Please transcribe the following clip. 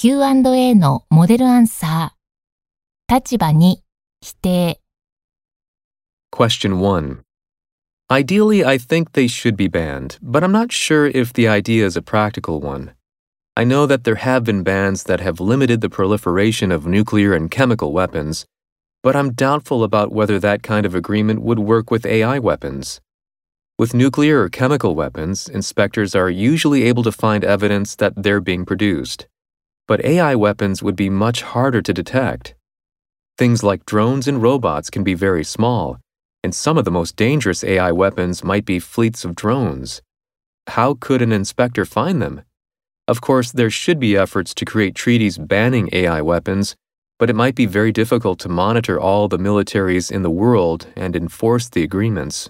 Q&A のモデルアンサー。立場に否定。 Question 1. Ideally, I think they should be banned, but I'm not sure if the idea is a practical one. I know that there have been bans that have limited the proliferation of nuclear and chemical weapons, but I'm doubtful about whether that kind of agreement would work with AI weapons. With nuclear or chemical weapons, inspectors are usually able to find evidence that they're being produced. But AI weapons would be much harder to detect. Things like drones and robots can be very small, and some of the most dangerous AI weapons might be fleets of drones. How could an inspector find them? Of course, there should be efforts to create treaties banning AI weapons, but it might be very difficult to monitor all the militaries in the world and enforce the agreements.